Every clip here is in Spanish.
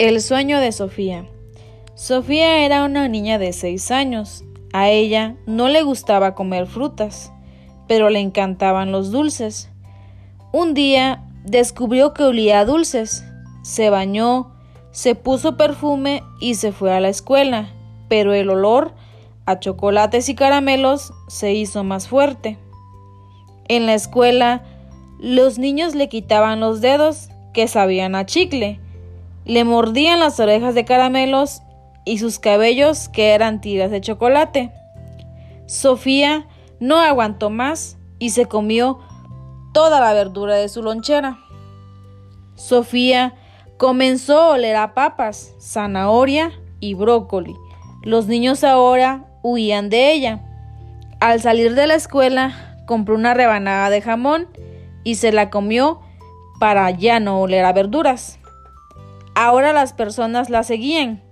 El sueño de Sofía. Sofía era una niña de seis años. A ella no le gustaba comer frutas, pero le encantaban los dulces. Un día descubrió que olía a dulces. Se bañó, se puso perfume y se fue a la escuela, pero el olor a chocolates y caramelos se hizo más fuerte. En la escuela, los niños le quitaban los dedos que sabían a chicle le mordían las orejas de caramelos y sus cabellos que eran tiras de chocolate. Sofía no aguantó más y se comió toda la verdura de su lonchera. Sofía comenzó a oler a papas, zanahoria y brócoli. Los niños ahora huían de ella. Al salir de la escuela, compró una rebanada de jamón y se la comió para ya no oler a verduras. Ahora las personas la seguían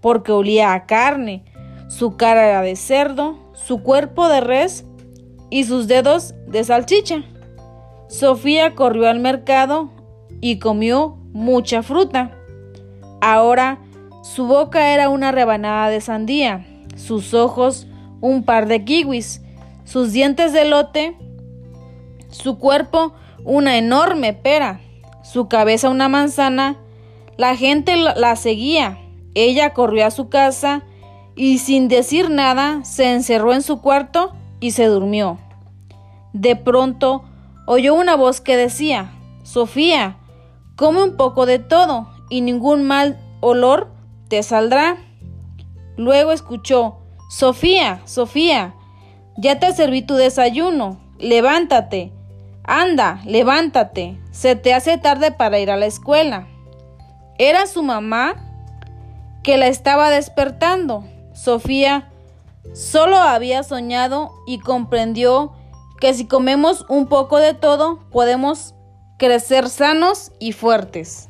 porque olía a carne, su cara era de cerdo, su cuerpo de res y sus dedos de salchicha. Sofía corrió al mercado y comió mucha fruta. Ahora su boca era una rebanada de sandía, sus ojos un par de kiwis, sus dientes de lote, su cuerpo una enorme pera, su cabeza una manzana la gente la seguía. Ella corrió a su casa y sin decir nada se encerró en su cuarto y se durmió. De pronto oyó una voz que decía, Sofía, come un poco de todo y ningún mal olor te saldrá. Luego escuchó, Sofía, Sofía, ya te serví tu desayuno, levántate, anda, levántate, se te hace tarde para ir a la escuela. Era su mamá que la estaba despertando. Sofía solo había soñado y comprendió que si comemos un poco de todo podemos crecer sanos y fuertes.